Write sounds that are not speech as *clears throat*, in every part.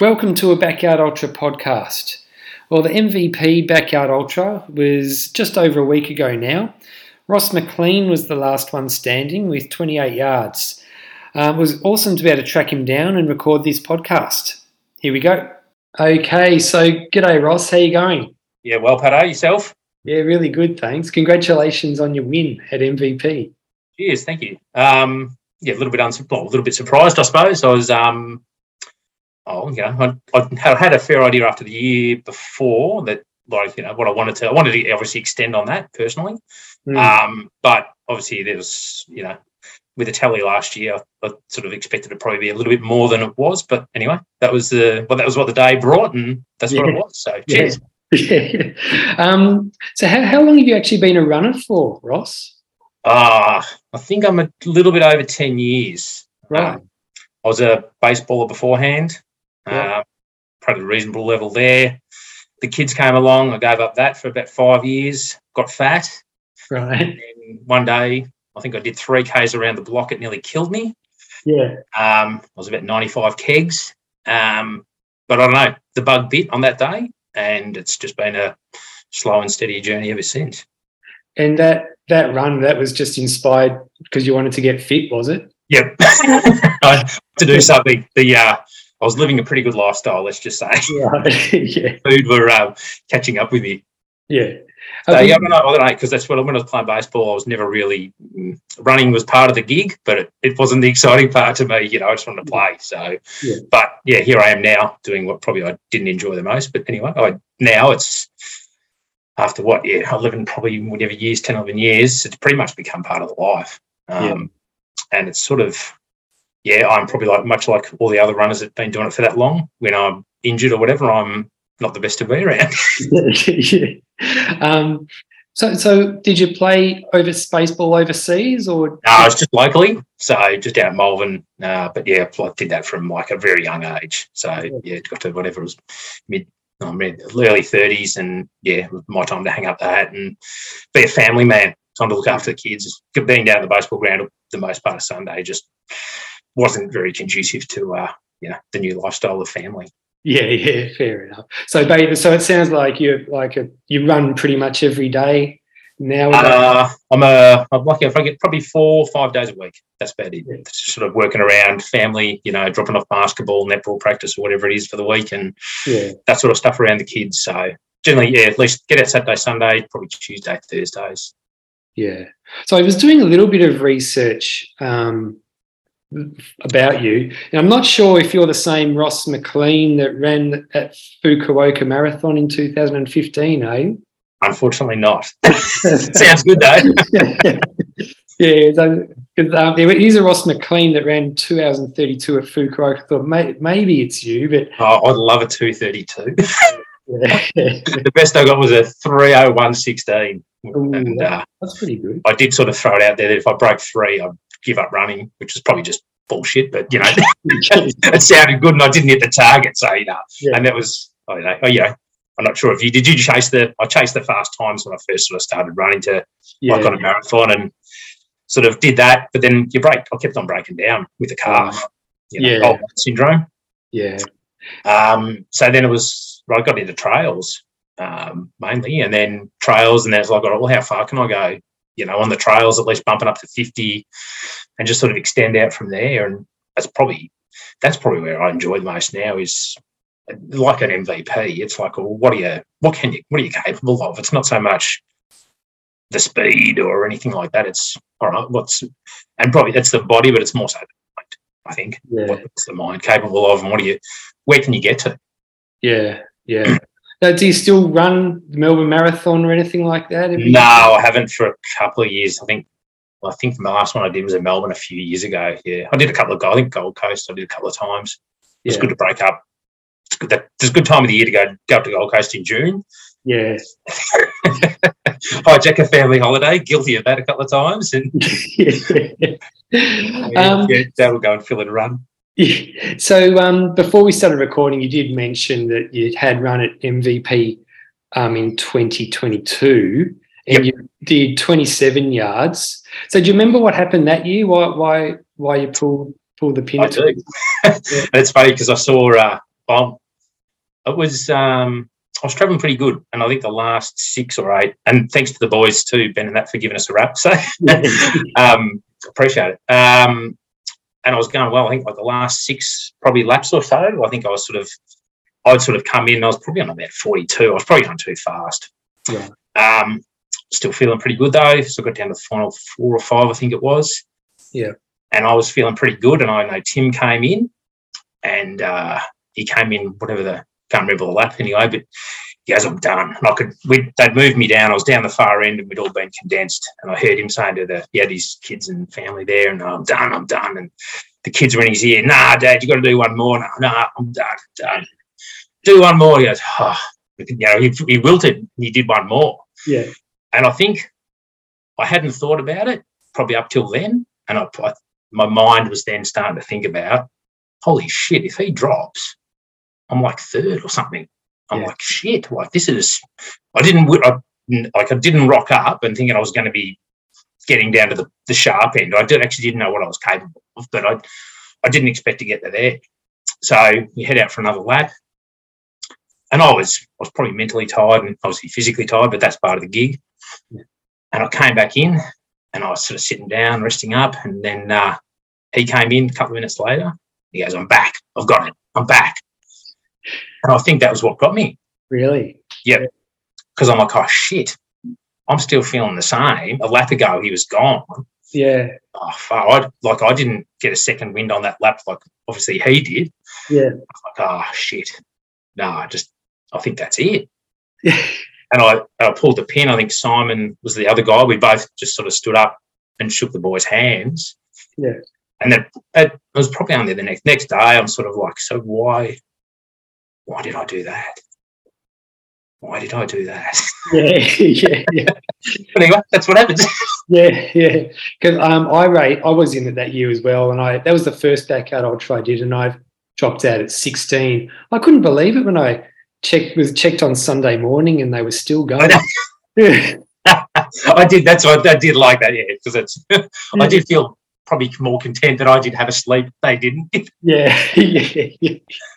Welcome to a Backyard Ultra podcast. Well, the MVP Backyard Ultra was just over a week ago now. Ross McLean was the last one standing with 28 yards. Uh, it was awesome to be able to track him down and record this podcast. Here we go. Okay, so g'day Ross, how you going? Yeah, well, Pato, yourself? Yeah, really good, thanks. Congratulations on your win at MVP. Cheers, thank you. Um, yeah, a little bit well, a little bit surprised, I suppose. I was, um, oh, you know, I, I had a fair idea after the year before that, like, you know, what I wanted to. I wanted to obviously extend on that personally, Mm. um, but obviously there was, you know, with the tally last year, I, I sort of expected it probably be a little bit more than it was. But anyway, that was the well, that was what the day brought, and that's what it was. So cheers. yeah. *laughs* Um, so, how, how long have you actually been a runner for, Ross? Ah, I think I'm a little bit over ten years. Right. Um, I was a baseballer beforehand, Yeah. uh, probably a reasonable level there. The kids came along. I gave up that for about five years. Got fat, right. and one day I think I did three k's around the block. It nearly killed me. Yeah. Um, I was about 95 kegs, um, but I don't know. The bug bit on that day, and it's just been a slow and steady journey ever since. And that that run that was just inspired because you wanted to get fit, was it? Yep, *laughs* to do something. The uh, I was living a pretty good lifestyle. Let's just say. *laughs* Right. *laughs* yeah. food were um, catching up with me. Yeah. So, yeah, I don't know, I don't know, because that's what when I was playing baseball, I was never really mm, running was part of the gig, but it, it wasn't the exciting *laughs* part to me. You know, I just wanted to play. So, Yeah. but yeah, here I am now doing what probably I didn't enjoy the most. But anyway, I, now it's after what, yeah, 11, probably whatever years, 10, 11 years, it's pretty much become part of the life. Um, And it's sort of, yeah, I'm probably like much like all the other runners that've been doing it for that long. When I'm injured or whatever, I'm not the best to be around. *laughs* yeah. Um, so, so did you play over baseball overseas or? No, it's just locally, so just out in Malvern. Uh, but yeah, I did that from like a very young age. So yeah, got to whatever it was mid, no, mid early thirties, and yeah, it was my time to hang up the hat and be a family man. Time to look after the kids. Being down at the baseball ground the most part of Sunday just wasn't very conducive to uh, you know the new lifestyle of family. Yeah, *laughs* yeah, fair enough. So, baby, so it sounds like you like a, you run pretty much every day now. Uh, I'm a I'm lucky if I get probably four or five days a week. That's about it. Yeah. Sort of working around family, you know, dropping off basketball, netball practice, or whatever it is for the week, and yeah, that sort of stuff around the kids. So generally, yeah, at least get out Saturday, Sunday, probably Tuesday, Thursdays. yeah. So I was doing a little bit of research um, about you, and I'm not sure if you're the same Ross McLean that ran at Fukuoka Marathon in 2015, eh? Unfortunately, not. *laughs* Sounds good though. *laughs* yeah, so, um, there is a Ross McLean that ran 2 hours and 32 at Fukuoka. I thought may, maybe it's you, but Oh, I'd love a two thirty two. *laughs* the best I got was a three oh one sixteen, Ooh, and uh, that's pretty good. I did sort of throw it out there that if I broke three, I'd give up running, which is probably just bullshit. But you know, *laughs* it sounded good, and I didn't hit the target. So you know, Yeah. and that was I don't know. Oh, yeah, I'm not sure if you did. You chase the? I chased the fast times when I first sort of started running to yeah, like on a marathon, and sort of did that. But then you break. I kept on breaking down with the calf. You know, Yeah. syndrome. yeah, Um, so then it was. I got into trails um, mainly, and then trails, and then it's like, well, how far can I go? You know, on the trails, at least bumping up to fifty, and just sort of extend out from there. And that's probably that's probably where I enjoy the most now is like an MVP. It's like, well, what are you? What can you? What are you capable of? It's not so much the speed or anything like that. It's all right. What's and probably that's the body, but it's more so the mind. I think yeah, what's the mind capable of, and what do you? Where can you get to? yeah, yeah. Now, do you still run the Melbourne Marathon or anything like that? No, I haven't for a couple of years. I think. well, I think the last one I did was in Melbourne a few years ago. Yeah, I did a couple of. I think Gold Coast. I did a couple of times. It's Yeah. good to break up. It's good. That, it's a good time of the year to go go up to Gold Coast in June. Yeah, *laughs* Hijack a family holiday. Guilty of that a couple of times, and *laughs* *laughs* yeah. Um, yeah, that'll go and fill it a run. Yeah. *laughs* So um, before we started recording, you did mention that you had run at MVP um, in 2022, and you did 27 yards. So do you remember what happened that year? Why why why you pulled pulled the pin? I do. *laughs* it's funny because I saw uh, well, it was um, I was traveling pretty good, and I think the last six or eight, and thanks to the boys too, Ben and that for giving us a wrap. So *laughs* um, appreciate it. Um, and I was going well. I think like the last six probably laps or so. I think I was sort of I'd sort of come in. I was probably on about forty two. I was probably going too fast. Yeah. Um, still feeling pretty good though. So I got down to the final four or five, I think it was. Yeah. And I was feeling pretty good. And I know Tim came in and uh, he came in, whatever the, can't remember the lap anyway, but he goes, I'm done. And I could, they'd moved me down. I was down the far end and we'd all been condensed. And I heard him saying to the, he had his kids and family there, and I'm done, I'm done. And the kids were in his ear, nah, dad, you got to do one more. No, nah, I'm done, done. Do one more. He goes, oh, you know, he, he wilted and he did one more. Yeah. And I think I hadn't thought about it probably up till then. And I, I, my mind was then starting to think about, holy shit, if he drops, I'm like third or something. I'm Yeah. like, shit, like this is, I didn't, I, like I didn't rock up and thinking I was going to be getting down to the, the sharp end. I did actually didn't know what I was capable of, but I, I didn't expect to get to there. So we head out for another lap. And I was, I was probably mentally tired and obviously physically tired, but that's part of the gig. And I came back in and I was sort of sitting down, resting up. And then uh, he came in a couple of minutes later. He goes, I'm back. I've got it. I'm back. And I think that was what got me Really? Yeah. Because I'm like, oh, shit. I'm still feeling the same. A lap ago, he was gone. Yeah. Oh, fuck. I, like, I didn't get a second wind on that lap like obviously he did. Yeah. Like, oh, shit. No, I just, I think that's it. Yeah. *laughs* And I, I pulled the pin. I think Simon was the other guy. We both just sort of stood up and shook the boys' hands. Yeah. And then it was probably only the next next day. I'm sort of like, so why, why did I do that? Why did I do that? *laughs* *laughs* Yeah. yeah. Yeah. *laughs* anyway, that's what happens. Yeah, yeah. Because um, I rate, I was in it that year as well, and I that was the first backyard ultra I did, and I dropped out at sixteen. I couldn't believe it when I checked was checked on Sunday morning, and they were still going. I did. That's what I did like that. Yeah, because it's. I did feel probably more content that I did have a sleep. They didn't. yeah, yeah, yeah.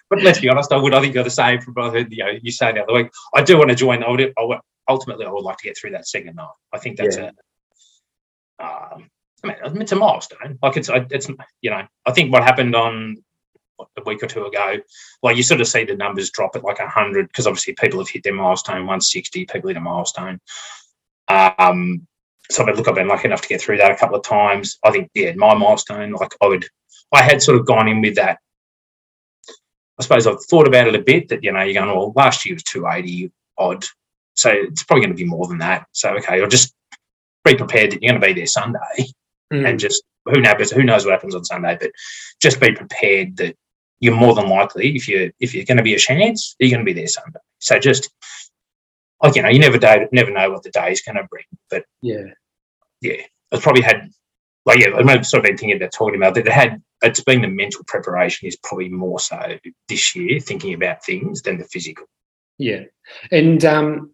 But let's be honest, I would. I think you're the same from both. You know, you say the other week. I do want to join. I would. I would ultimately, I would like to get through that second night. I think that's Yeah. a. Um, I mean, it's a milestone. Like it's, it's, you know, I think what happened on what, a week or two ago, like you sort of see the numbers drop at like hundred because obviously people have hit their milestone, one sixty. People hit a milestone. Um, so I mean, look, I've been lucky enough to get through that a couple of times. I think, yeah, my milestone, like I would, I had sort of gone in with that I suppose I've thought about it a bit that, you know, you're going, well, last year was 280 odd. So it's probably going to be more than that. So, okay, I'll just be prepared that you're going to be there Sunday Mm. and just who knows, who knows what happens on Sunday, but just be prepared that you're more than likely, if you're, if you're going to be a chance, you're going to be there Sunday. So just, like, you know, you never, day, never know what the day is going to bring. But yeah, yeah, I've probably had, like, yeah, I've sort of thinking about talking about that. Had, it's been the mental preparation is probably more so this year, thinking about things than the physical. yeah. And um,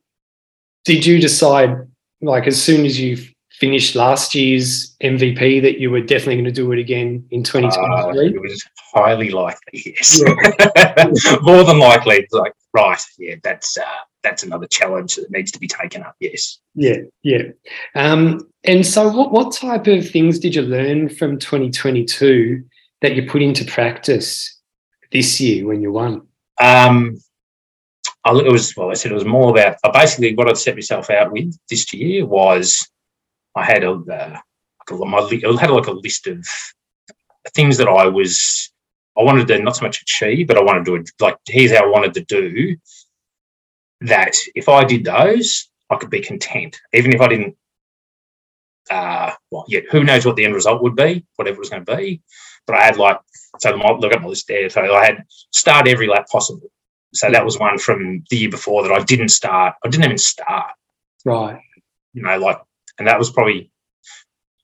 did you decide, like, as soon as you finished last year's MVP, that you were definitely going to do it again in Uh, 2023? it was highly likely, yes. *laughs* more than likely, like, right, yeah, that's uh, that's another challenge that needs to be taken up, yes. Yeah, yeah. Um, and so, what, what type of things did you learn from 2022 that you put into practice this year when you won? Um, I, it was well. I said it was more about uh, basically what I'd set myself out with this year was I had a, uh, like a my I had like a list of things that I was I wanted to not so much achieve, but I wanted to like here's how I wanted to do that. If I did those, I could be content, even if I didn't. Uh, well, yeah, who knows what the end result would be, whatever it was going to be. But I had like so my, look at my list there. So I had start every lap possible. So that was one from the year before that I didn't start. I didn't even start. Right. You know, like, and that was probably.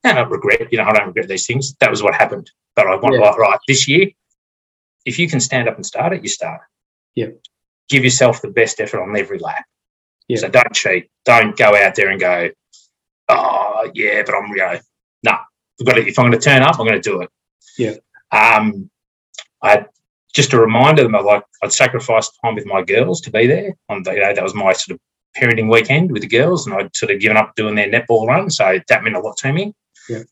I don't regret. You know, I don't regret these things. That was what happened. But I want Yeah. like right this year. If you can stand up and start it, you start. Yeah. Give yourself the best effort on every lap. Yeah. So don't cheat. Don't go out there and go, oh yeah, but I'm going. No, I've got to, if I'm going to turn up, I'm going to do it. Yeah. Um, I just a reminder that like I'd sacrificed time with my girls to be there. On the, you know, that was my sort of parenting weekend with the girls, and I'd sort of given up doing their netball run, so that meant a lot to me. Yeah.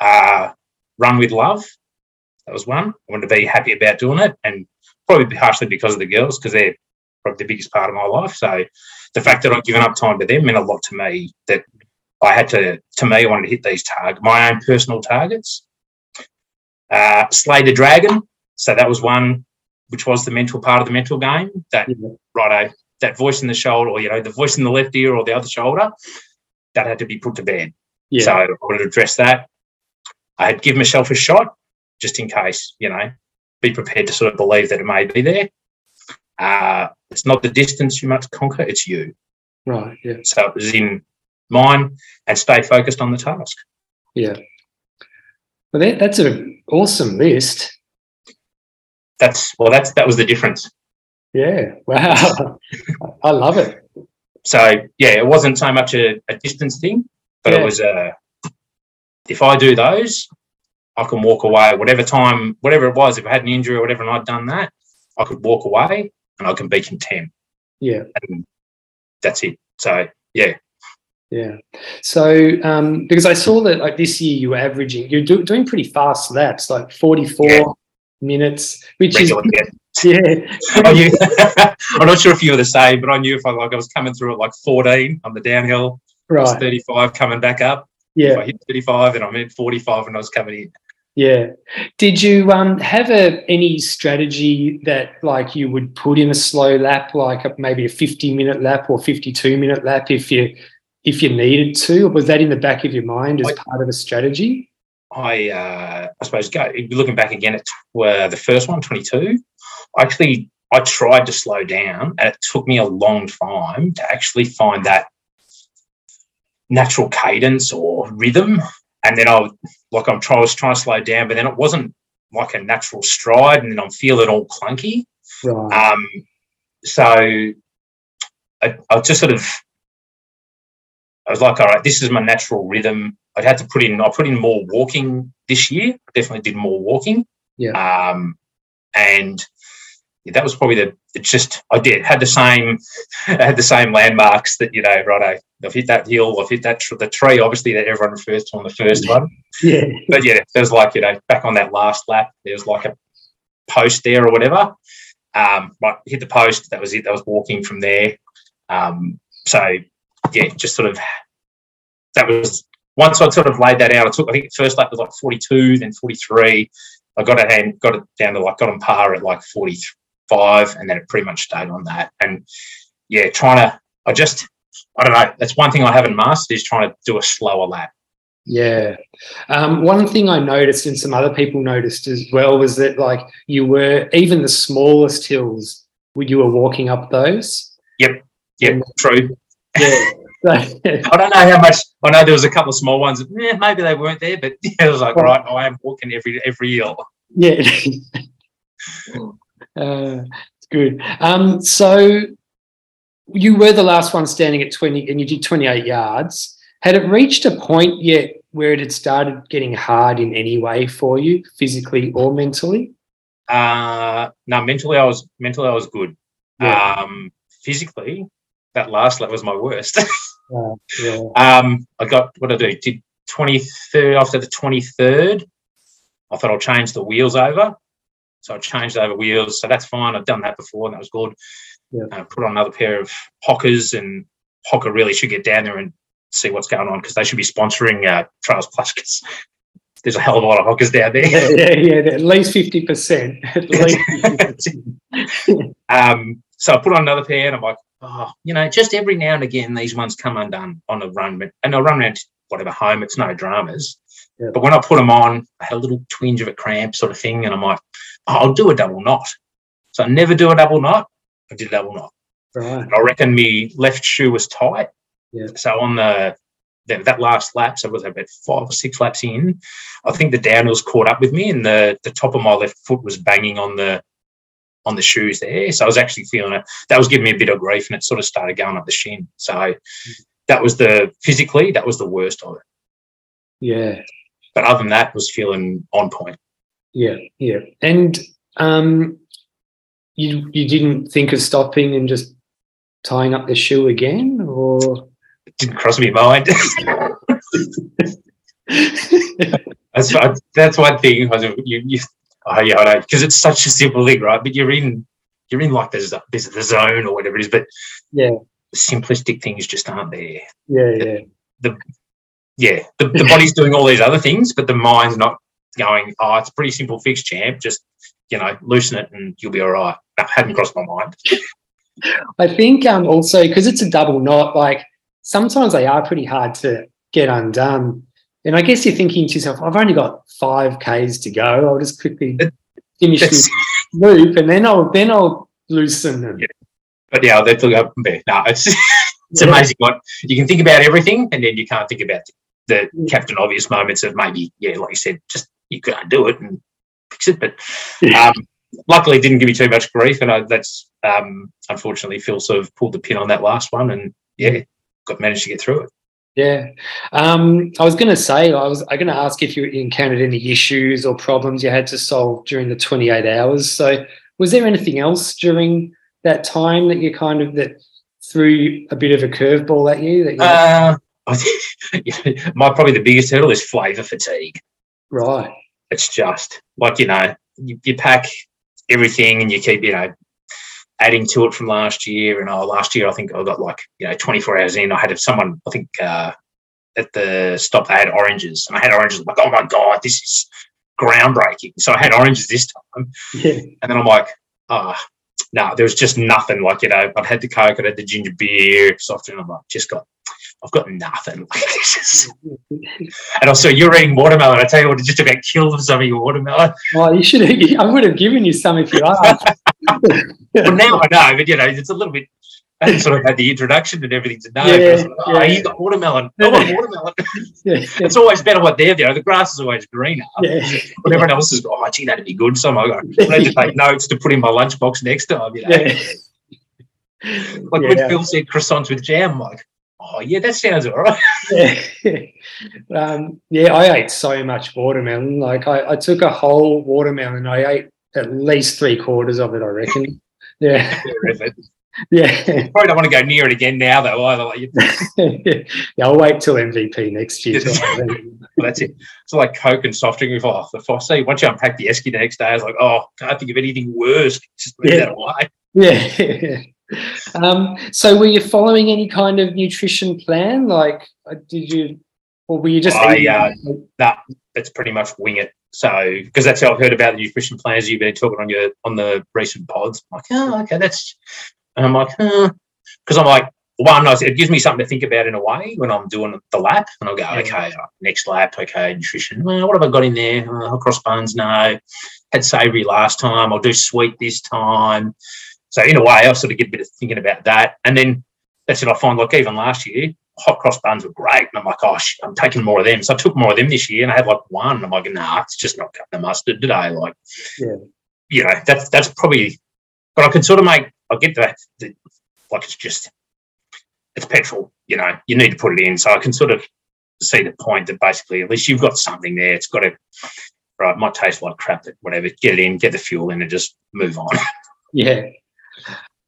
Uh, run with love, that was one. I wanted to be happy about doing it, and probably partially because of the girls, because they're probably the biggest part of my life. So the fact that I'd given up time to them meant a lot to me. That I had to, to me, I wanted to hit these target, my own personal targets. Uh, slay the dragon. So that was one, which was the mental part of the mental game. That Yeah. righto, that voice in the shoulder, or you know, the voice in the left ear or the other shoulder, that had to be put to bed. Yeah. So I wanted to address that. I had give myself a shot just in case, you know, be prepared to sort of believe that it may be there. Uh, it's not the distance you must conquer, it's you. right. Yeah. So it was in mind and stay focused on the task. Yeah. Well, that, that's an awesome list. That's well, that's that was the difference. Yeah. Wow. I love it. So yeah, it wasn't so much a, a distance thing, but Yeah. it was a if I do those, I can walk away whatever time, whatever it was. If I had an injury or whatever, and I'd done that, I could walk away and I can be content. Yeah. And that's it. So yeah, Yeah. So, um, because I saw that like this year you were averaging, you're do, doing pretty fast laps, like 44 Yeah. minutes, which regular. Is, *laughs* yeah. I knew, *laughs* I'm not sure if you were the same, but I knew if I like I was coming through at like 14 on the downhill, I Right. 35 coming back up. If Yeah. I hit 35, and I'm at 45 and I was coming in. Yeah. Did you um, have a, any strategy that like you would put in a slow lap, like a, maybe a 50 minute lap or 52 minute lap if you, if you needed to, or was that in the back of your mind as I- part of a strategy? I uh, I suppose go looking back again at uh, the first one, 22. I actually I tried to slow down, and it took me a long time to actually find that natural cadence or rhythm. And then I was- like I'm trying, I was trying to slow down, but then it wasn't like a natural stride, and then I'm feeling all clunky. Right. Um, so I, I just sort of, I was like, all right, this is my natural rhythm. I'd had to put in, I put in more walking this year. Definitely did more walking. Yeah. Um, and that was probably the, it just, I did, had the same, I *laughs* had the same landmarks that, you know, right, I've hit that hill, I've hit that, tr- the tree, obviously, that everyone refers to on the first one yeah. but yeah, there's like you know back on that last lap, there was like a post there or whatever. Um, right, hit the post. That was it. That was walking from there. Um, so yeah, just sort of that was once I'd sort of laid that out. I took I think the first lap was like 42, then 43. I got it and got it down to like got on par at like 45, and then it pretty much stayed on that. And yeah, trying to I just I don't know. That's one thing I haven't mastered is trying to do a slower lap. Yeah. Um, one thing I noticed and some other people noticed as well was that like you were even the smallest hills when you were walking up those. *laughs* Yeah, true. *laughs* Yeah. I don't know how much. I know there was a couple of small ones. Yeah, maybe they weren't there, but *laughs* yeah, it was like, right, I am walking every every hill. yeah. Uh, it's good. Um, so you were the last one standing at 20 and you did 28 yards. Had it reached a point yet where it had started getting hard in any way for you, physically or mentally? Uh, no, mentally I was mentally I was good. Yeah. Um, physically, that last lap was my worst. *laughs* Uh, yeah. um, I got what did I do? Did twenty third after the twenty third. I thought I'll change the wheels over. So I changed over wheels. So that's fine. I've done that before and that was good. Yeah. Uh, put on another pair of Hokas and Hoka really should get down there and see what's going on because they should be sponsoring uh, Trails Plus because *laughs* there's a hell of a lot of Hokas down there. yeah, yeah, yeah, at least 50%. At least *laughs* 50%. Um, so I put on another pair and I'm like, oh, you know, just every now and again, these ones come undone on a run. And I run around whatever home, it's no dramas. Yeah. But when I put them on, I had a little twinge of a cramp sort of thing. And I'm like, I'll do a double knot. So I never do a double knot. I did a double knot. right. And I reckon my left shoe was tight. Yeah. So on the that, that last lap, so it was about five or six laps in, I think the downhills caught up with me, and the the top of my left foot was banging on the on the shoes there. So I was actually feeling it. That was giving me a bit of grief, and it sort of started going up the shin. So that was the physically that was the worst of it. Yeah, But other than that, was feeling on point. Yeah, yeah. And um, you you didn't think of stopping and just tying up the shoe again, or It didn't cross my mind. *laughs* that's that's one thing. You, you, oh yeah, I know because it's such a simple thing, right? But you're in you're in like the, there's the zone or whatever it is, but yeah, simplistic things just aren't there. Yeah, yeah. The, yeah, the, the body's doing all these other things, but the mind's not going, oh, it's a pretty simple fix, champ. Just, you know, loosen it and you'll be all right. That hadn't crossed my mind. *laughs* I think um, also because it's a double knot, like sometimes they are pretty hard to get undone. And I guess you're thinking to yourself, I've only got five Ks to go. I'll just quickly *laughs* finish this loop and then I'll then I'll loosen them. Yeah. But yeah, they took up there. No, it's *laughs* it's yeah. amazing what you can think about everything and then you can't think about the yeah. captain obvious moments of maybe, yeah, like you said, just you can't do it and fix it. But um, luckily, it didn't give me too much grief, and I, that's um, unfortunately Phil sort of pulled the pin on that last one, and yeah, got managed to get through it. Yeah, um, I was going to say I was I going to ask if you encountered any issues or problems you had to solve during the 28 hours. So, was there anything else during that time that you kind of that threw a bit of a curveball at you? That you uh, *laughs* I think my probably the biggest hurdle is flavour fatigue. Right. It's just like you know you, you pack everything and you keep you know adding to it from last year. And oh, last year I think I got like you know 24 hours in. I had someone I think uh, at the stop they had oranges, and I had oranges. I'm like, oh my god, this is groundbreaking. So I had oranges this time, yeah. and then I'm like, ah. Oh, no, there was just nothing like you know. I'd had the coke, I'd had the ginger beer, soft drink. I'm like, just got I've got nothing. *laughs* and also, you're eating watermelon. I tell you what, just about killed some of your watermelon. Well, *laughs* oh, you should. Have, I would have given you some if you asked. *laughs* well, now I know, but you know, it's a little bit. I sort of had the introduction and everything to know. Yeah, like, oh, yeah. you got watermelon. I want watermelon. yeah, it's always better what they're there. The grass is always greener. Yeah. But everyone else is, oh, gee, that'd be good. So I need to take notes to put in my lunchbox next time. You know? Yeah. like when Phil said croissants with jam, like, oh yeah, that sounds all right. *laughs* yeah. *laughs* Um, yeah, I ate so much watermelon. Like I, I, took a whole watermelon. I ate at least three quarters of it. I reckon. *laughs* Yeah. yeah. Probably don't want to go near it again now, though. Either. Like, yeah, I'll wait till MVP next year. well, that's it. It's like Coke and soft drink with oh, the Fosse. Once you unpack the esky the next day, I was like, oh, can't think of anything worse. Just leave yeah. that away. Yeah. Um, so were you following any kind of nutrition plan? Like, uh, did you, or were you just? I, uh, that it's pretty much wing it. So, because that's how I've heard about the nutrition plans you've been talking on your on the recent pods. I'm like, oh, okay, that's, and I'm like, because I'm like, one, it gives me something to think about in a way when I'm doing the lap, and I'll go, yeah. okay, uh, next lap, okay, nutrition. Well, what have I got in there? Uh, cross buns, no. Had savoury last time. I'll do sweet this time. So in a way, I sort of get a bit of thinking about that. And then that's what I find like even last year, hot cross buns were great. And I'm like, oh, I'm taking more of them. So I took more of them this year and I had like one. I'm like, nah, it's just not cutting the mustard today. Like, yeah. you know, that's that's probably, but I can sort of make, I get that, the, like it's just, it's petrol, you know, you need to put it in. So I can sort of see the point that basically at least you've got something there. It's got to, right, might taste like crap, but whatever, get it in, get the fuel in and just move on. *laughs* Yeah.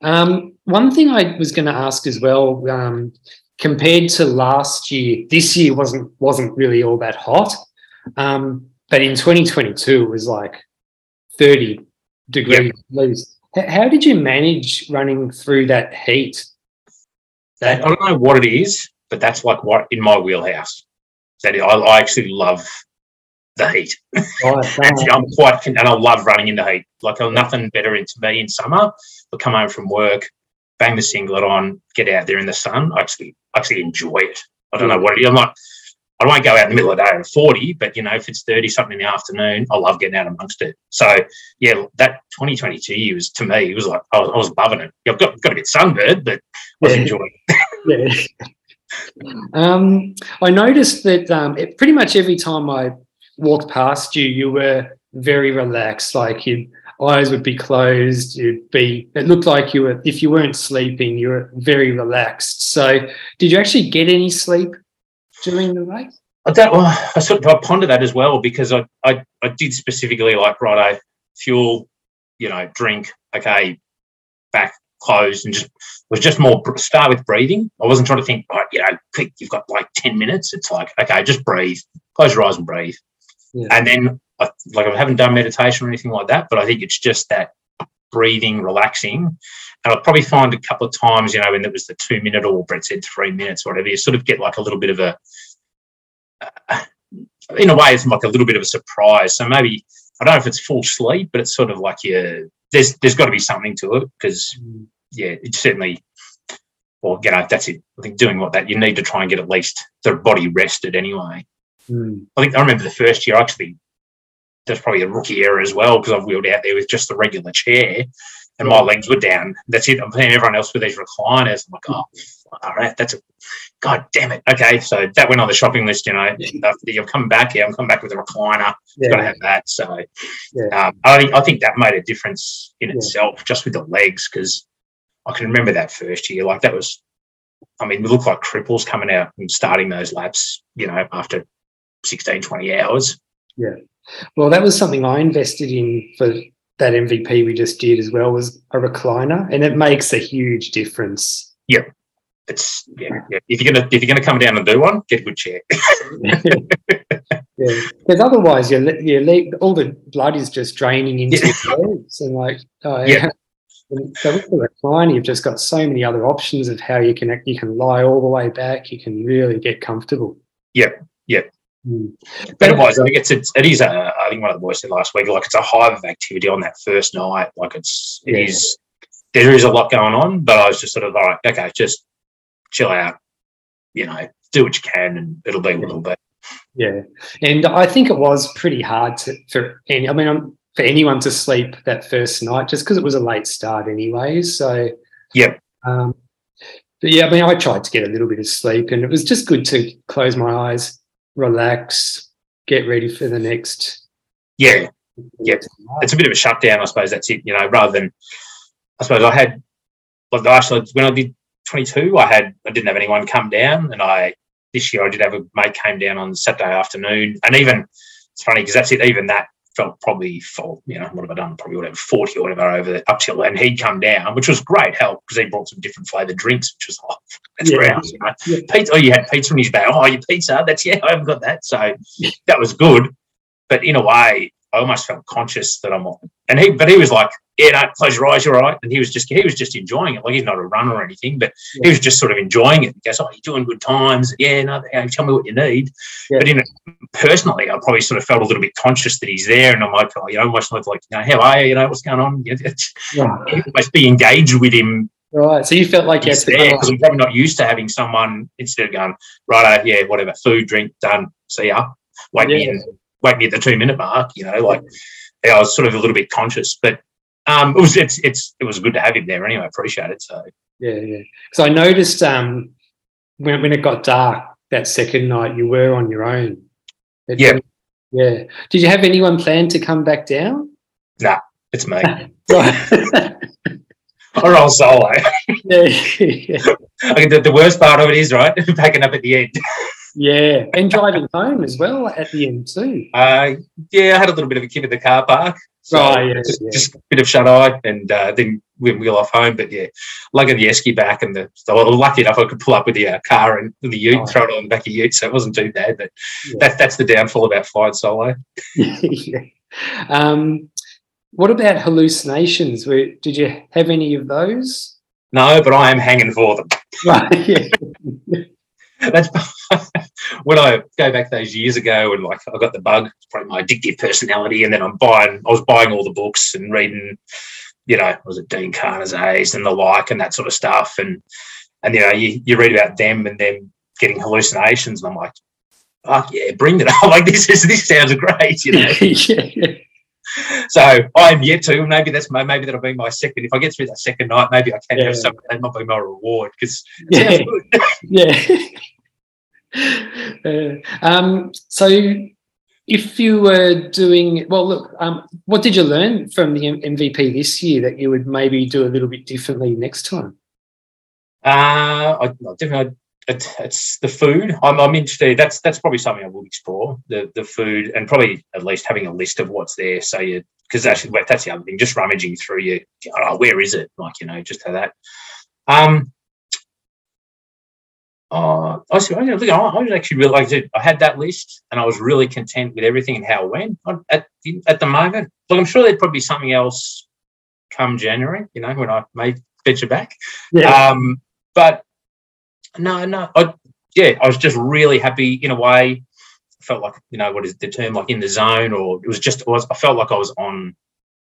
Um, one thing I was going to ask as well, um, compared to last year, this year wasn't wasn't really all that hot, um, but in 2022 it was like 30 degrees yep. How did you manage running through that heat? That- I don't know what it is, but that's like what in my wheelhouse. That I, I actually love the heat. Right, *laughs* I'm quite, and I love running in the heat. Like, nothing better to me in summer. I come home from work, bang the singlet on, get out there in the sun. I actually, actually enjoy it. I don't know what it is. I'm not, I won't go out in the middle of the day at 40, but you know, if it's 30 something in the afternoon, I love getting out amongst it. So yeah, that 2022 year was to me, it was like I was, I was loving it. I've got, got a bit sunburned, but I was yeah. enjoying it. *laughs* *laughs* yeah. Um, I noticed that um, it, pretty much every time I walked past you, you were very relaxed. Like your eyes would be closed. You'd be. It looked like you were. If you weren't sleeping, you were very relaxed. So, did you actually get any sleep during the race? I don't. Well, I sort of I ponder that as well because I I, I did specifically like righto fuel you know, drink, okay, back closed, and just was just more start with breathing. I wasn't trying to think, right, you know, quick, you've got like 10 minutes. It's like, okay, just breathe, close your eyes and breathe. Yeah. And then, like, I haven't done meditation or anything like that, but I think it's just that breathing, relaxing. And I'll probably find a couple of times, you know, when it was the two minute or Brett said three minutes or whatever, you sort of get like a little bit of a, uh, in a way, it's like a little bit of a surprise. So maybe I don't know if it's full sleep, but it's sort of like you. There's there's got to be something to it because mm. yeah, it's certainly. Well, you know, that's it. I think doing what that you need to try and get at least the body rested anyway. Mm. I think I remember the first year actually. There's probably a rookie error as well because I've wheeled out there with just the regular chair, and my legs were down. That's it. I'm playing everyone else with these recliners. I'm like, oh, all right, that's a god damn it. Okay, so that went on the shopping list. You know, you've come back here. I'm coming back with a recliner. Yeah. Got to have that. So, yeah. um, I think I think that made a difference in yeah. itself, just with the legs, because I can remember that first year. Like that was, I mean, we looked like cripples coming out and starting those laps. You know, after 16, 20 hours. Yeah. Well, that was something I invested in for that MVP we just did as well was a recliner, and it makes a huge difference. Yeah, it's yeah, yeah. If you're gonna if you're gonna come down and do one, get a good chair. *laughs* *laughs* yeah, because otherwise your your leg, all the blood is just draining into yeah. your legs, and like oh yeah. *laughs* So with the recliner, you've just got so many other options of how you can you can lie all the way back. You can really get comfortable. Yep, yep. Mm. But otherwise, I think it's, it's it is a, I think one of the boys said last week, like it's a hive of activity on that first night. Like it's it yeah. is there is a lot going on, but I was just sort of like, okay, just chill out, you know, do what you can, and it'll be what it'll be. Yeah, and I think it was pretty hard to for any. I mean, um, for anyone to sleep that first night, just because it was a late start, anyways. So, yep. Um, but yeah, I mean, I tried to get a little bit of sleep, and it was just good to close my eyes, relax, get ready for the next. Yeah, yeah. It's a bit of a shutdown, I suppose. That's it. You know, rather than I suppose I had like last when I did 22, I had I didn't have anyone come down, and I this year I did have a mate came down on Saturday afternoon, and even it's funny because that's it. Even that felt probably full. You know, what have I done? Probably whatever forty or whatever over the, up till, and he'd come down, which was great help because he brought some different flavored drinks, which was oh, that's yeah. great. You know? yeah. Pizza. Oh, you had pizza in his bag. Oh, your pizza. That's yeah. I haven't got that, so that was good. But in a way, I almost felt conscious that I'm on. And he, but he was like, "Yeah, no, close your eyes, you're right." And he was just, he was just enjoying it. Like he's not a runner or anything, but yeah. he was just sort of enjoying it. He goes, "Oh, you're doing good times. Yeah, no, tell me what you need." Yeah. But in personally, I probably sort of felt a little bit conscious that he's there, and I'm like, oh, you know, almost like, you know, how are you? You know, what's going on? *laughs* Yeah. almost be engaged with him Right. So you felt like yes, because I'm probably not used to having someone instead of going right, yeah, whatever, food, drink, done, see ya, wait yeah. me in wait me at the two minute mark. You know, like yeah, I was sort of a little bit conscious, but um, it was it's it's it was good to have him there anyway. I appreciate it. So yeah, yeah. So I noticed um, when when it got dark that second night, you were on your own. It, yeah, yeah. Did you have anyone planned to come back down? Nah, it's me. *laughs* *laughs* right. *laughs* I roll solo. yeah, yeah. the, the worst part of it is right packing up at the end. Yeah, and driving home as well at the end too. Uh, yeah, I had a little bit of a kid in the car park. So oh, yeah, just, yeah. just, a bit of shut eye and uh, then we wheel off home. But yeah, lugging the esky back and the so lucky enough I could pull up with the uh, car and the ute, oh. throw it on the back of the ute, so it wasn't too bad. But yeah. that, that's the downfall about flying solo. *laughs* yeah. Um, what about hallucinations? Did you have any of those? No, but I am hanging for them. *laughs* Right. *laughs* That's *laughs* when I go back those years ago and like I got the bug, it's probably my addictive personality, and then I'm buying I was buying all the books and reading, you know, was it Dean Karnazes and the like and that sort of stuff. And and you know, you, you read about them and them getting hallucinations, and I'm like, fuck yeah, bring it on. *laughs* like this is this sounds great, you know. yeah. *laughs* So I'm yet to. Maybe that's my. Maybe that'll be my second. If I get through that second night, maybe I can yeah. have something. That might be my reward because yeah, *laughs* yeah. *laughs* uh, um, so if you were doing well look um, what did you learn from the mvp this year that you would maybe do a little bit differently next time uh, I, definitely it, it's the food I'm, I'm interested that's that's probably something i will explore the the food and probably at least having a list of what's there so you because actually that's the other thing. Just rummaging through you, oh, where is it? Like you know, just have that. Um, uh, I, was, I, was, I was actually really like I had that list and I was really content with everything and how it went. At, at the moment, look, I'm sure there'd probably be something else come January, you know, when I may venture back. Yeah. Um, but no, no, I, yeah, I was just really happy in a way. I felt like, you know, what is the term, like in the zone, or it was just, it was, I felt like I was on,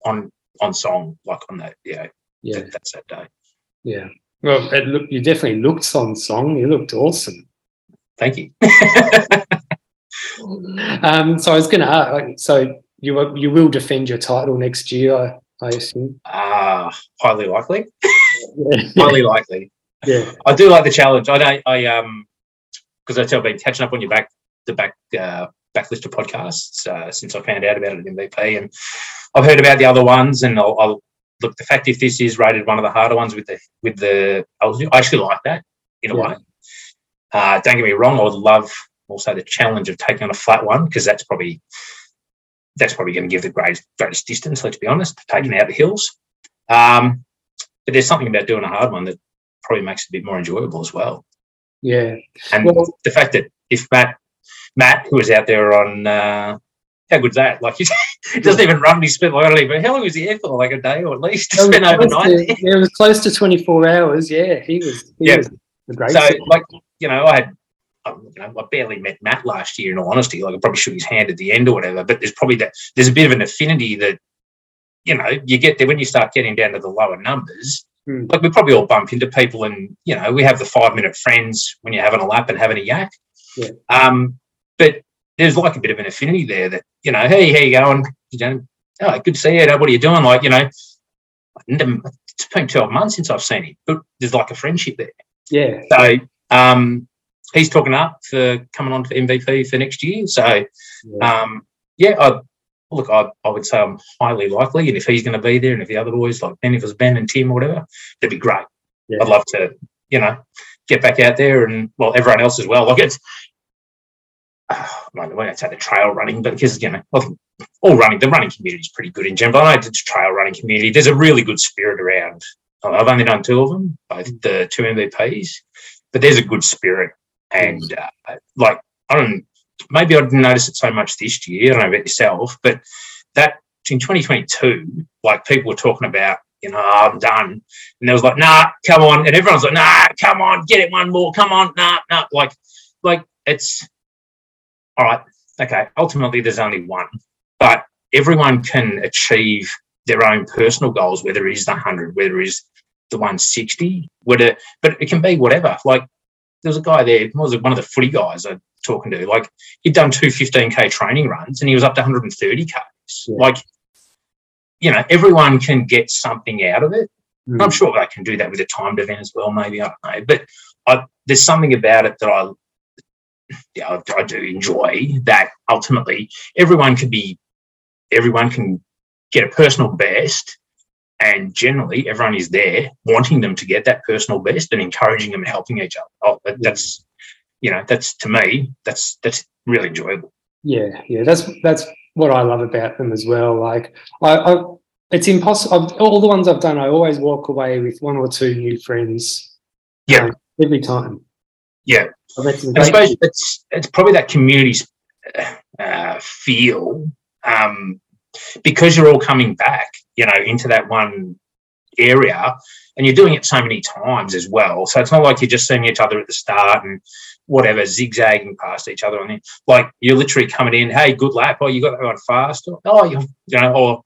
on, on song, like on that, yeah, yeah, that, that's that day. Yeah. Well, it look, you definitely looked on song. You looked awesome. Thank you. *laughs* um, so I was going to ask. So you you will defend your title next year, I, I assume. Ah, uh, highly likely. *laughs* Highly likely. Yeah, *laughs* I do like the challenge. I don't. I um, because I tell been catching up on your back the back uh, backlist of podcasts uh, since I found out about it at MVP, and I've heard about the other ones, and I'll, I'll look, the fact if this is rated one of the harder ones with the with the, I actually like that in a yeah. way. Uh, don't get me wrong, I would love also the challenge of taking on a flat one because that's probably that's probably going to give the greatest greatest distance. Let's be honest, taking out the hills. Um, but there's something about doing a hard one that probably makes it a bit more enjoyable as well. Yeah, and well, the fact that if Matt Matt, who was out there on uh, how good's that? Like *laughs* he doesn't even run. He spent like I don't even how long was he here for? Like a day or at least. Spent overnight. To, it was close to twenty four hours. Yeah, he was. He yeah. Was great. So like you know, I had. Um, you know, I barely met Matt last year. In all honesty, like I probably shook his hand at the end or whatever. But there's probably that. There's a bit of an affinity that, you know, you get there when you start getting down to the lower numbers. Hmm. Like we probably all bump into people, and you know, we have the five minute friends when you're having a lap and having a yak. Yeah. Um, but there's like a bit of an affinity there that, you know, hey, how you going? You know, oh, good to see you. What are you doing? Like, you know, it's been 12 months since I've seen him, but there's like a friendship there. Yeah. So um, he's talking up for coming on for MVP for next year. So, yeah, um, yeah I, look, I, I would say I'm highly likely. And if he's going to be there and if the other boys, like Ben, if it was Ben and Tim or whatever, that'd be great. Yeah. I'd love to, you know, get back out there and, well, everyone else as well. Like it's, *sighs* I don't want to say the trail running, but because you know, all running, the running community is pretty good in general. I know the trail running community, there's a really good spirit around. I've only done two of them, both the two MVPs, but there's a good spirit. And uh, like, I don't, maybe I didn't notice it so much this year. I don't know about yourself, but that in 2022, like people were talking about, you know, oh, I'm done. And there was like, nah, come on. And everyone's like, nah, come on, get it one more. Come on, nah, nah. Like, like it's, all right, okay, ultimately there's only one, but everyone can achieve their own personal goals, whether it is the 100, whether it is the 160, whether, but it can be whatever. Like there was a guy there, was one of the footy guys I was talking to, like he'd done two 15K training runs and he was up to 130Ks. Yeah. Like, you know, everyone can get something out of it. Mm. I'm sure they can do that with a timed event as well, maybe, I don't know. But I, there's something about it that I yeah, I, I do enjoy that ultimately everyone can be, everyone can get a personal best and generally everyone is there wanting them to get that personal best and encouraging them and helping each other. Oh, that's, you know, that's to me, that's, that's really enjoyable. Yeah. Yeah. That's, that's what I love about them as well. Like I, I it's impossible. All the ones I've done, I always walk away with one or two new friends. Yeah. Um, every time. Yeah. I suppose it's it's probably that community uh, feel um, because you're all coming back, you know, into that one area, and you're doing it so many times as well. So it's not like you're just seeing each other at the start and whatever zigzagging past each other, and like you're literally coming in, hey, good lap, oh, you got that one fast, or, oh, you, you know, or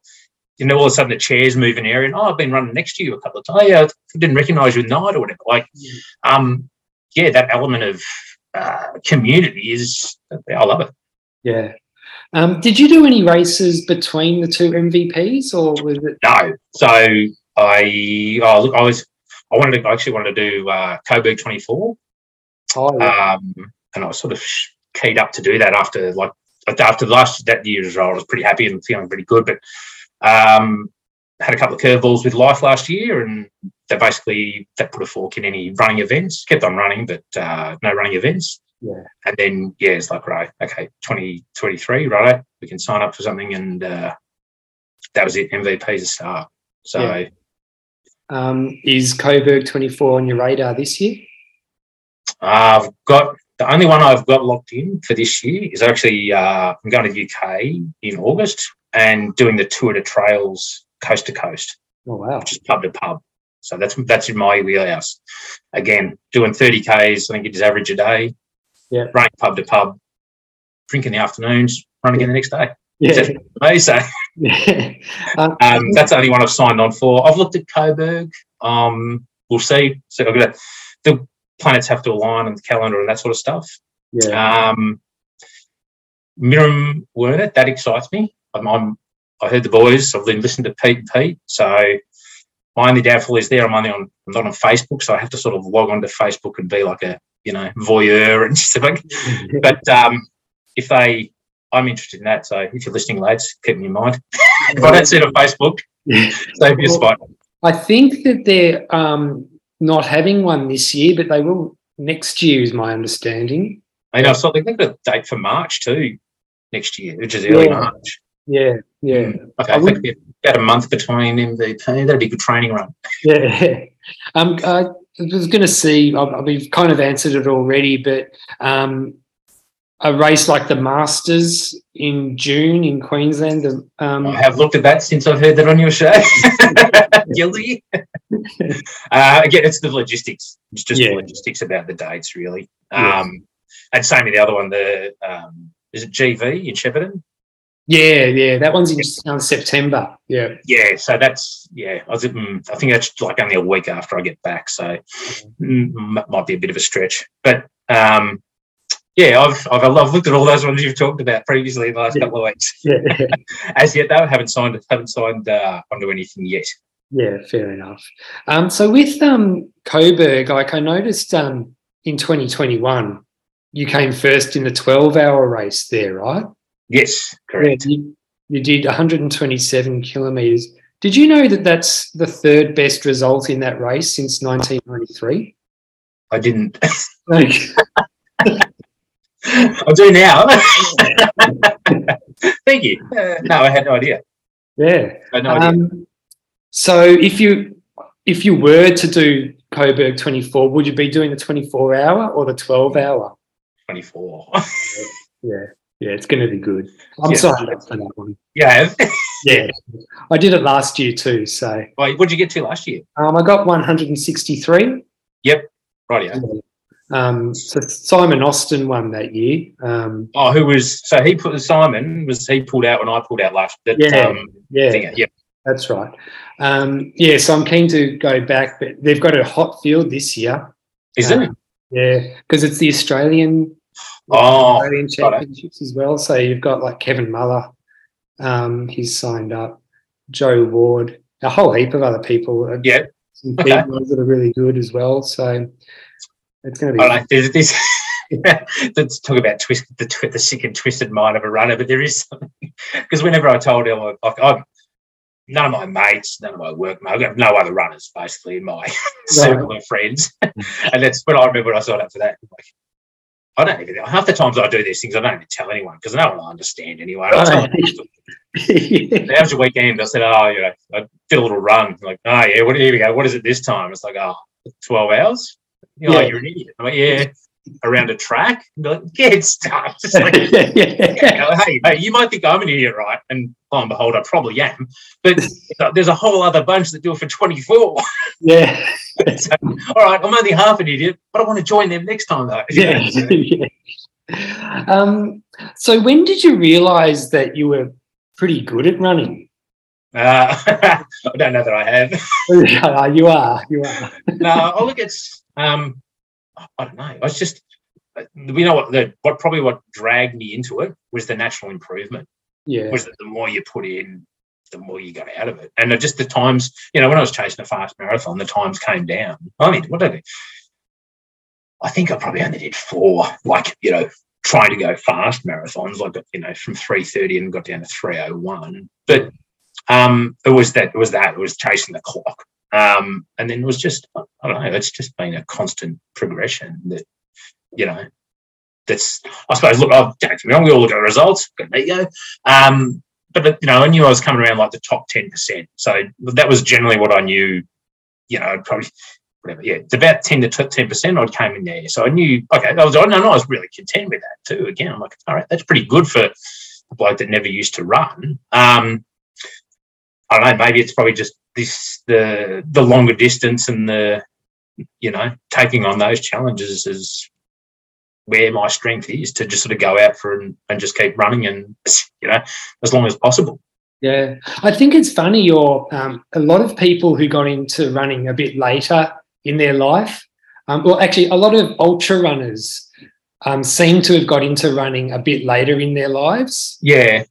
you know, all of a sudden the chairs move an area, and oh, I've been running next to you a couple of times. Oh, yeah, I didn't recognise you at night or whatever. Like, um, yeah, that element of uh, community is, I love it. Yeah. Um, did you do any races between the two MVPs or was it? No. So I, look, I was, I wanted to, I actually wanted to do uh, Coburg 24. Oh, yeah. um, and I was sort of keyed up to do that after like, after last, that year as well, I was pretty happy and feeling pretty good. But um, had a couple of curveballs with life last year, and they basically that put a fork in any running events. Kept on running, but uh, no running events. Yeah. And then yeah, it's like right, okay, twenty twenty three, right? We can sign up for something and uh, that was it. MVP's a start. So Yeah. Um, is Coburg 24 on your radar this year? I've got the only one I've got locked in for this year is actually uh, I'm going to the UK in August and doing the Tour de Trails coast to coast, Oh, wow. Just pub to pub. So that's that's in my wheelhouse. Again, doing 30 k's. I think it is average a day. Yeah. Running pub to pub, drink in the afternoons, run again the next day. Yeah. So yeah. *laughs* Um, um, that's the only one I've signed on for. I've looked at Coburg. Um, we'll see. So I've got to, the planets have to align and the calendar and that sort of stuff. yeah. Um, Miram Werner, that excites me. I'm, I'm, I heard the boys. I've been listening to Pete and Pete. So my only downfall is there. I'm only on. I'm not on Facebook, so I have to sort of log onto Facebook and be like a you know voyeur and *laughs* stuff. Like, but um, if they, I'm interested in that. So if you're listening, lads, keep me in mind. if I don't see it on Facebook, save me a spot. I think that they're um, not having one this year, but they will next year, is my understanding. I know. So they've got a date for March too, next year, which is early Yeah. March. Yeah, yeah, Okay, I I think it'd be about a month between MVP. That'd be a good training run. yeah. *laughs* Um, I was going to see. I've, I've kind of answered it already, but um, a race like the Masters in June in Queensland. the, Um, I have looked at that since I've heard that on your show. *laughs* Guilty. *laughs* uh, again, it's the logistics. It's just Yeah. the logistics about the dates, really. Um, and same with the other one. The um, is it GV in Shepparton? Yeah, yeah, that one's in September. Yeah, Yeah. So that's yeah. I, was, I think that's like only a week after I get back. So mm, m- might be a bit of a stretch, but. Um, yeah, I've, I've I've looked at all those ones you've talked about previously in the last Yeah. couple of weeks. *laughs* yeah, *laughs* As yet, though, haven't signed haven't signed uh, onto anything yet. yeah. Fair enough. Um, so with um, Coburg, like I noticed um, in 2021, you came first in the 12-hour race there, right? Yes, correct. Yeah, you, you did 127 kilometres. Did you know that that's the third best result in that race since 1993? I didn't. Like, *laughs* I do now. *laughs* Thank you. Uh, no, I had no idea. yeah. I had no idea. Um, so if you if you were to do Coburg 24, would you be doing the 24 hour or the 12 hour? 24. *laughs* Yeah, yeah, it's going to be good. I'm Yeah. signed up for that one. you *laughs* have? Yeah, I did it last year too. So Wait, what did you get to last year? um, I got 163. Yep. Right, yeah. Um, so Simon Austin won that year. Um, Oh, who was, so he put, Simon, was he pulled out when I pulled out last, that, Yeah. um, yeah, thing, yeah. That's right. Um, yeah, so I'm keen to go back, but they've got a hot field this year. Is Uh, it? Yeah, because it's the Australian Oh, Australian championships as well. So you've got like Kevin Muller, um, he's signed up, Joe Ward, a whole heap of other people. Yeah. some Okay. people that are really good as well. So it's going to be. I like there's this. *laughs* Let's talk about twist the twi- the sick and twisted mind of a runner, but there is something *laughs* because whenever I told him, like, I'm none of my mates, none of my work mates, I've got no other runners basically in my *laughs* circle of friends, and that's when I remember when I signed up for that. Like, I don't even half the times I do these things, I don't even tell anyone because no one will understand anyway. I tell *laughs* them. How's your weekend? I said, oh, you know, I did a little run. Like, oh, yeah, what, here we go. What is it this time? It's like, oh, 12 hours? You're Yeah. like, you're an idiot. I'm like, yeah, around a track? And they're like, get stuff. Like, yeah. *laughs* *laughs* know, hey, hey, you might think I'm an idiot, right? And lo and behold, I probably am. But *laughs* there's a whole other bunch that do it for 24. yeah. So, all right, I'm only half an idiot, but I want to join them next time, though. yeah. yeah. Um, so when did you realize that you were pretty good at running? Uh, I don't know that I have. You are. You are. no, I look at um, I don't know. I was just you know what the what probably what dragged me into it was the natural improvement. Yeah. Was that the more you put in, the more you got out of it, and just the times. You know, when I was chasing a fast marathon, the times came down. I mean, what did I do? I think I probably only did four. Like you know, trying to go fast marathons, like you know, from three thirty and got down to three oh one. But um, it was that. It was that. It was chasing the clock. Um, and then it was just, I don't know, it's just been a constant progression that, you know, that's, I suppose, look, I've, don't get me wrong, we all look at the results, an ego. Um, but you know, I knew I was coming around like the top ten percent. So that was generally what I knew. You know, probably whatever. Yeah, it's about ten to ten percent. I'd came in there, so I knew. Okay, I was. I know I was really content with that too. Again, I'm like, all right, that's pretty good for a bloke that never used to run. Um, I don't know. Maybe it's probably just this the the longer distance and the you know taking on those challenges is where my strength is to just sort of go out for and, and just keep running and you know as long as possible. Yeah, I think it's funny. You're um, a lot of people who got into running a bit later in their life. Um, well, actually, a lot of ultra runners um, seem to have got into running a bit later in their lives. Yeah,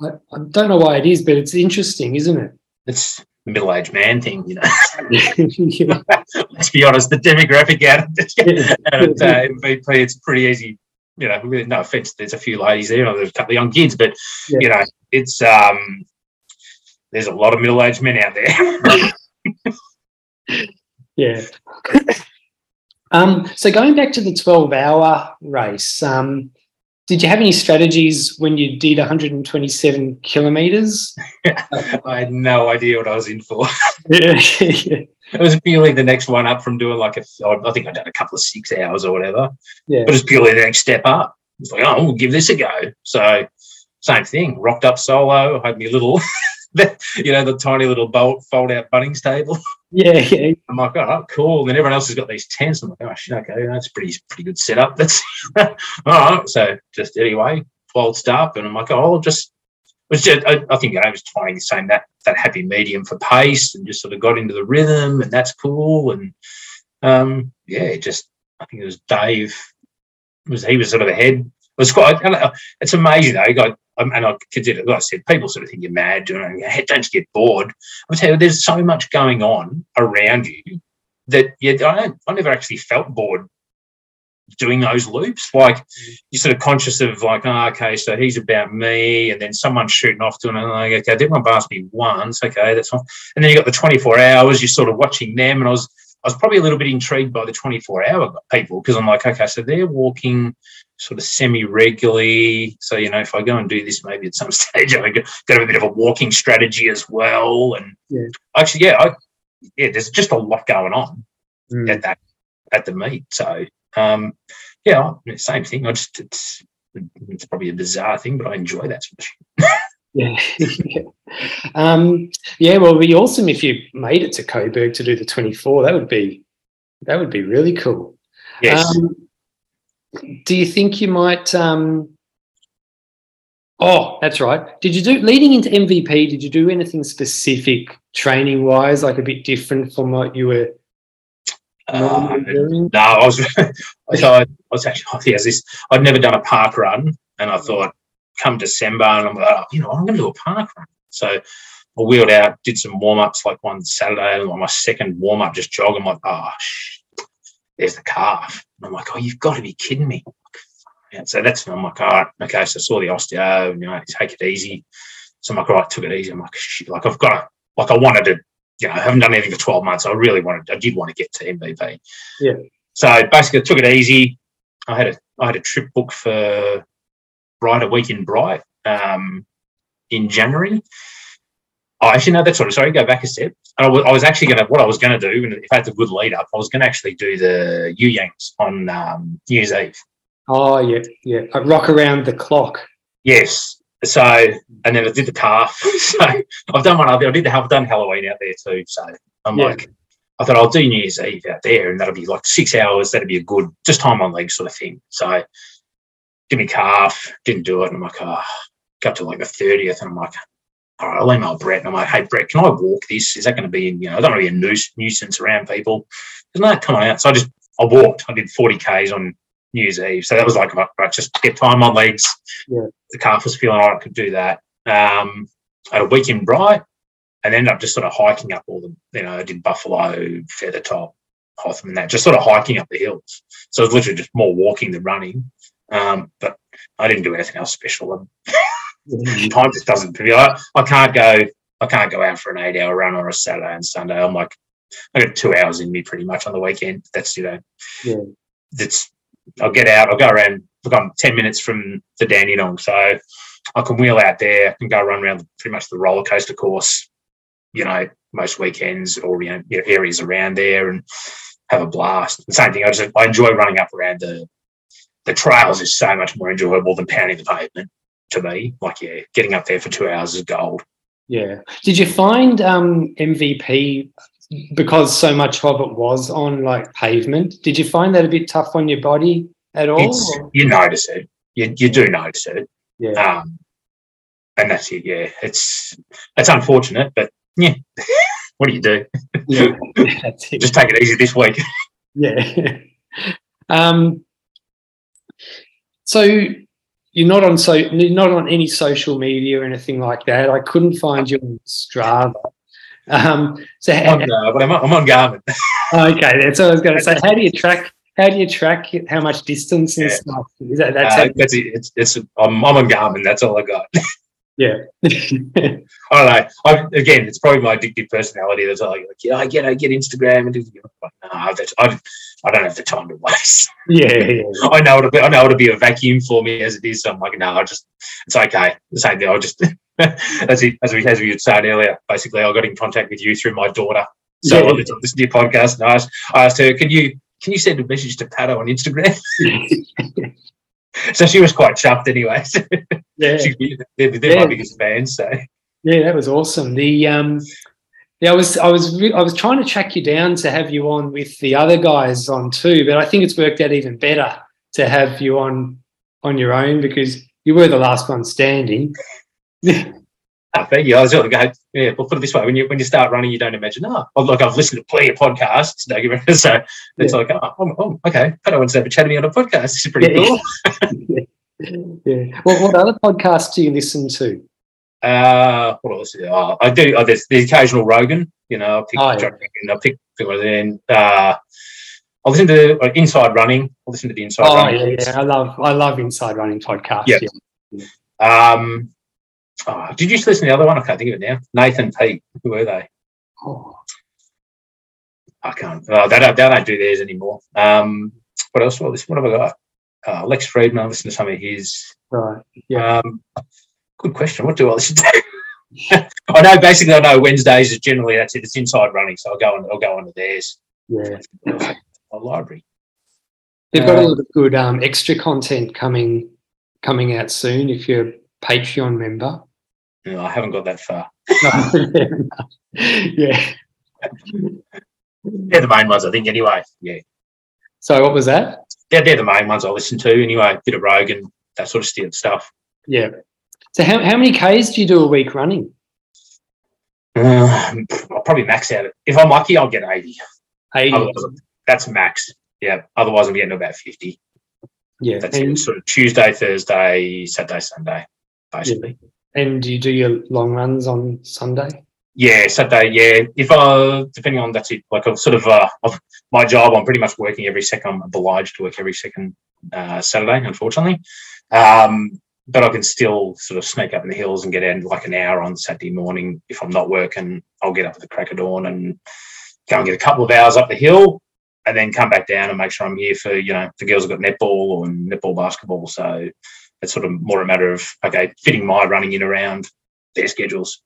I, I don't know why it is, but it's interesting, isn't it? It's middle-aged man thing, you know. *laughs* *laughs* Let's be honest, the demographic out of, out of *laughs* uh, MVP, it's pretty easy. You know, no offense, there's a few ladies there, there's a couple of young kids, but yeah. you know, it's um, there's a lot of middle-aged men out there. yeah. *coughs* um, so going back to the 12-hour race, um, did you have any strategies when you did 127 kilometers? *laughs* I had no idea what I was in for. *laughs* yeah, *laughs* It was purely the next one up from doing like a, I think I'd done a couple of six hours or whatever. Yeah. But it was purely the next step up. It's like, oh, we'll give this a go. So, same thing, rocked up solo, had me a little, *laughs* you know, the tiny little bolt fold out Bunnings table. *laughs* Yeah, yeah. I'm like, oh, cool. And then everyone else has got these tents. I'm like, oh, shit, okay, that's pretty, pretty good setup. *laughs* That's all right. So just anyway, waltzed up, and I'm like, oh, I'll just. Was just, I, I think I was trying to saying that that happy medium for pace, and just sort of got into the rhythm, and that's cool. And um, yeah, just I think it was Dave. Was he was sort of ahead? It was quite. It's amazing though. He got um, and I consider, like I said, people sort of think you're mad doing it. Don't you get bored? I tell you, there's so much going on around you that yeah, I don't, I never actually felt bored doing those loops. Like you're sort of conscious of like, oh, okay, so he's about me, and then someone's shooting off to another. Like, okay, I did my pass me once. Okay, that's fine. And then you got the 24 hours. You're sort of watching them, and I was I was probably a little bit intrigued by the 24 hour people because I'm like, okay, so they're walking sort of semi regularly. So, you know, if I go and do this, maybe at some *laughs* stage I got, got a bit of a walking strategy as well. And yeah. actually, yeah, I, yeah, there's just a lot going on mm. at that, at the meet. So, um, yeah, same thing. I just, it's, it's probably a bizarre thing, but I enjoy that sort of shit. *laughs* yeah. yeah. *laughs* Um, yeah, well, it'd be awesome if you made it to Coburg to do the 24. That would be, that would be really cool. Yes. Um, do you think you might? Um, oh, that's right. Did you do leading into MVP? Did you do anything specific training wise, like a bit different from what you were? Uh, no, I was. *laughs* so I, was actually. Oh, yes, this. I'd never done a park run, and I thought, come December, and I'm like, oh, you know, I'm going to do a park run. So I wheeled out, did some warm ups like one Saturday, and on my second warm up, just jog. I'm like, oh, there's the calf. And I'm like, oh, you've got to be kidding me. And so that's I'm like, all right, okay. So I saw the osteo, and, you know, take it easy. So I'm like, all right, took it easy. I'm like, shit, like I've got to, like I wanted to, you know, I haven't done anything for 12 months. I really wanted, I did want to get to MVP. Yeah. So basically, I took it easy. I had a, I had a trip booked for Bright a week in Bright um, in January. Oh, actually, no, that's what. Sorry, go back a step. I was, I was actually going to, what I was going to do, and if I had a good lead up, I was going to actually do the You Yangs on um, New Year's Eve. Oh, yeah, yeah. I rock around the clock. Yes. So, and then I did the calf. *laughs* so I've done one other, I did the, I've done Halloween out there too. So I'm yeah. like, I thought I'll do New Year's Eve out there, and that'll be like six hours. That'll be a good, just time on legs sort of thing. So, did me calf, didn't do it. And I'm like, oh, got to like the 30th, and I'm like, all right, I'll email Brett and I'm like, hey, Brett, can I walk this? Is that going to be, you know, I don't want to be a nuisance around people. There's no, come on out. So I just, I walked. I did 40 Ks on New Year's Eve. So that was like, right, just get time on legs. Yeah. The calf was feeling all right, I could do that. Um, I had a week in Bright and ended up just sort of hiking up all the, you know, I did Buffalo, Feathertop, Hotham and that, just sort of hiking up the hills. So it was literally just more walking than running. Um, but I didn't do anything else special. *laughs* time just doesn't. I, I can't go. I can't go out for an eight-hour run on a Saturday and Sunday. I'm like, I got two hours in me pretty much on the weekend. That's you know, yeah. That's I'll get out. I'll go around. Look, I'm ten minutes from the Dandenong, so I can wheel out there and go run around pretty much the roller coaster course, you know, most weekends or you know, areas around there and have a blast. The same thing. I just I enjoy running up around the the trails is so much more enjoyable than pounding the pavement to me. Like yeah, getting up there for two hours is gold. Yeah. Did you find um, MVP because so much of it was on like pavement? Did you find that a bit tough on your body at all? You notice it. You, you do notice it. Yeah. Um, and that's it. Yeah, it's it's unfortunate, but yeah, *laughs* what do you do? yeah. *laughs* Just take it easy this week. *laughs* Yeah. um. So you're not on so you're not on any social media or anything like that. I couldn't find you on Strava. Um, so I'm on, uh, but I'm on, I'm on Garmin. *laughs* okay, that's what I was going to say. How do you track? How do you track how much distance and Yeah. stuff? Is that that's Uh, that's it. It's, it's I'm, I'm on Garmin. That's all I got. *laughs* yeah. I don't know. I, again, it's probably my addictive personality that's like, yeah, I get, I get Instagram and do. Like, no, that's, I, I don't have the time to waste. *laughs* yeah, yeah, I know it'll be, I know it'll be a vacuum for me as it is. So I'm like, no, I just, it's okay. The same thing. I'll just, *laughs* as it, as we, as we had said earlier, basically, I got in contact with you through my daughter. So Yeah. I listened to your podcast and I asked, I asked her, can you, can you send a message to Pato on Instagram? *laughs* *laughs* so she was quite chuffed anyway. *laughs* yeah. She- they're, they're Yeah. my biggest fans. So Yeah, that was awesome. The um, yeah, I was I was re- I was trying to track you down to have you on with the other guys on too, but I think it's worked out even better to have you on on your own because you were the last one standing. *laughs* I thank you. I was of go, yeah, we'll put it this way: when you when you start running, you don't imagine, oh, oh look, I've listened to plenty of podcasts. Don't. *laughs* So it's Yeah. like, oh, oh, oh, okay, I don't want to have a chat to me on a podcast. *laughs* This is pretty *laughs* Yeah. cool. yeah. Well, what other podcasts do you listen to? Uh, what else? Oh, I do. Oh, there's the occasional Rogan. You know, I pick Oh, yeah. Rogan. I pick people then. Uh, I listen to uh, Inside Running. I listen to the Inside Oh Running. yeah, yeah, I love I love Inside Running podcast. Yeah. yeah. Um, oh, did you just listen to the other one? I can't think of it now. Nathan Pete. Who were they? Oh, I can't. Uh, they don't. They don't do theirs anymore. Um, what else? What, what have I got? Uh, Lex Fridman. I listen to some of his. right. Yeah. Um, good question. What do I listen to? *laughs* I know. Basically, I know Wednesdays is generally that's it. It's inside running, so I'll go on. I'll go onto theirs. Yeah. My library. They've got a Uh, lot of good um, extra content coming coming out soon if you're a Patreon member. No, I haven't got that far. *laughs* yeah. They're the main ones, I think. Anyway, yeah, So what was that? they're, they're the main ones I listen to. Anyway, bit of Rogan, that sort of stuff. Yeah. So how, how many Ks do you do a week running? Uh, I'll probably max out. it. If I'm lucky, I'll get eighty. 80. Otherwise, that's max. Yeah. Otherwise, I'm getting about fifty. yeah. That's And, it. Sort of Tuesday, Thursday, Saturday, Sunday, basically. And do you do your long runs on Sunday? Yeah, Saturday. Yeah, if I depending on that's it. Like I've sort of uh, of my job, I'm pretty much working every second. I'm obliged to work every second uh, Saturday, unfortunately. Um, but I can still sort of sneak up in the hills and get in like an hour on Saturday morning. If I'm not working, I'll get up at the crack of dawn and go and get a couple of hours up the hill, and then come back down and make sure I'm here for you know the girls have got netball or netball basketball. So it's sort of more a matter of okay fitting my running in around their schedules.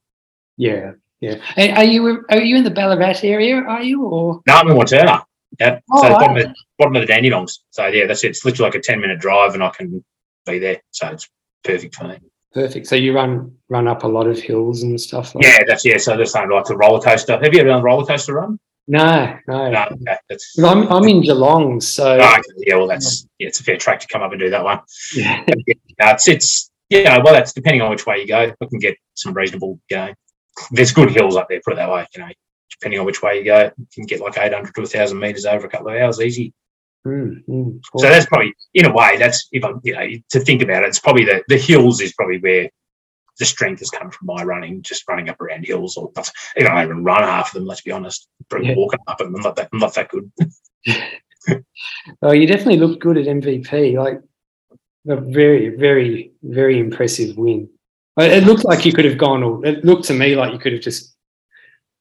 Yeah. Yeah. Are you are you in the Ballarat area? Are you or No, I'm in Wantirna. Yeah. Oh, so bottom, of, bottom of the Dandenongs. So yeah, that's it. It's literally like a ten minute drive, and I can be there. So it's perfect for me. perfect? So you run run up a lot of hills and stuff like Yeah, that's yeah. So the same like the roller coaster. Have you ever done a roller coaster run? No, no. No, okay. That's I'm I'm in Geelong, so oh, yeah. Well, that's yeah. It's a fair track to come up and do that one. yeah. *laughs* No, it's it's yeah. Well, that's depending on which way you go. I can get some reasonable. You know, there's good hills up there. Put it that way. You know, depending on which way you go, you can get like 800 to 1,000 meters over a couple of hours easy. Mm, mm, So that's probably, in a way, that's if I'm, you know, to think about it, it's probably the the hills is probably where the strength has come from my running, just running up around hills, or not, I don't even run half of them. Let's be honest, probably Yeah. walking up them. I'm not that, I'm not that good. *laughs* Oh, you definitely looked good at MVP. Like a very, very, very impressive win. It looked like you could have gone all. It looked to me like you could have just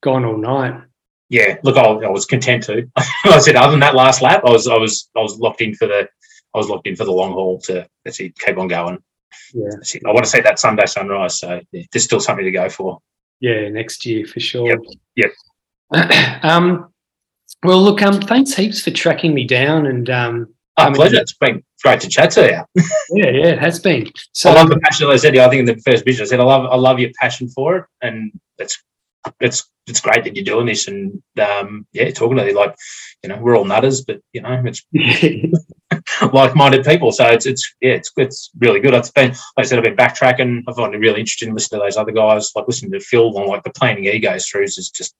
gone all night. Yeah, look, I, I was content to. *laughs* I said, other than that last lap, I was, I was, I was locked in for the, I was locked in for the long haul to let's see, keep on going. Yeah. I want to see that Sunday sunrise. So yeah, there's still something to go for. Yeah, next year for sure. Yep. Yep. *clears throat* um, well, look, um, thanks heaps for tracking me down and um, Oh, pleasure. It's been great to chat to you. *laughs* yeah, yeah, it has been. So I love the passion. I said, I think in the first vision, I said, I love, I love your passion for it, and it's, it's, it's great that you're doing this, and um, yeah, talking to you like, you know, we're all nutters, but you know, it's *laughs* *laughs* like-minded people. So it's, it's, yeah, it's, it's really good. I've been, like I said, I've been backtracking. I find it really interesting listening to those other guys, like listening to Phil on like the planning egos throughs is just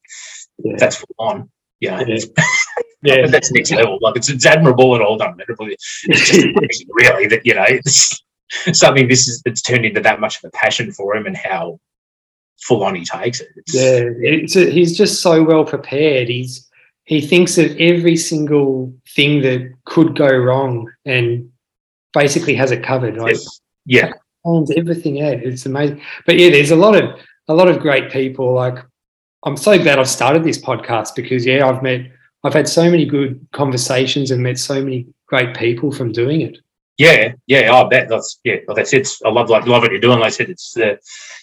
Yeah. that's full on. You know, Yeah. *laughs* yeah, that's next level. Like it's, it's admirable and all done admirably. It's just *laughs* really that you know it's something this is it's turned into that much of a passion for him and how full on he takes it. It's, yeah. It's a, he's just so well prepared. He's he thinks of every single thing that could go wrong and basically has it covered. Like yes. yeah, plans everything out. It's amazing. But yeah, there's a lot of a lot of great people. Like I'm so glad I've started this podcast because yeah, I've met I've had so many good conversations and met so many great people from doing it. yeah, yeah. I bet that's yeah. Like I said, it's, I love like love what you're doing. Like I said, it's the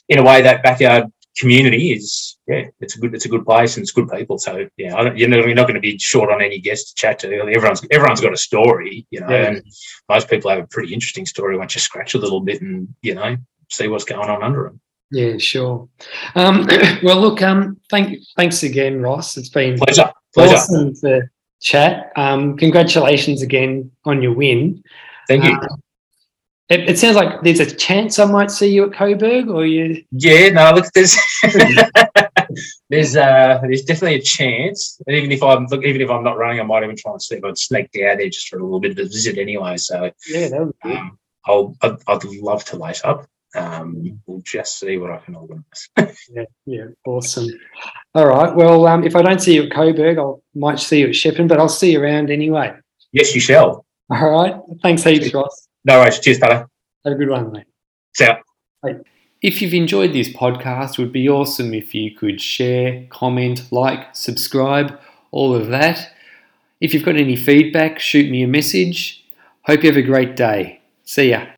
in a way that backyard community is yeah, it's a good it's a good place and it's good people. So yeah, I don't, you're not, you're not going to be short on any guests to chat to. Everyone's everyone's got a story, you know, Yeah. and most people have a pretty interesting story once you scratch a little bit and you know see what's going on under them. Yeah, sure. Um, *coughs* well, look, um, thank thanks again, Ross. It's been Pleasure, pleasure. awesome to chat. Um, congratulations again on your win. Thank you. Um, it, it sounds like there's a chance I might see you at Coburg, or you. Yeah, no, look, there's *laughs* there's uh there's definitely a chance. And even if I'm look, even if I'm not running, I might even try and see if I'd sneak down there just for a little bit of a visit anyway. So Yeah, that would be um, I'll I'd, I'd love to lace up. Um, we'll just see what I can organise. *laughs* Yeah, yeah, awesome. All right. Well, um, if I don't see you at Coburg, I might see you at Shepparton, but I'll see you around anyway. yes, you shall. All right. Thanks heaps, Ross. No worries. Cheers, fella. Have a good one, mate. See ya. If you've enjoyed this podcast, it would be awesome if you could share, comment, like, subscribe, all of that. If you've got any feedback, shoot me a message. Hope you have a great day. See ya.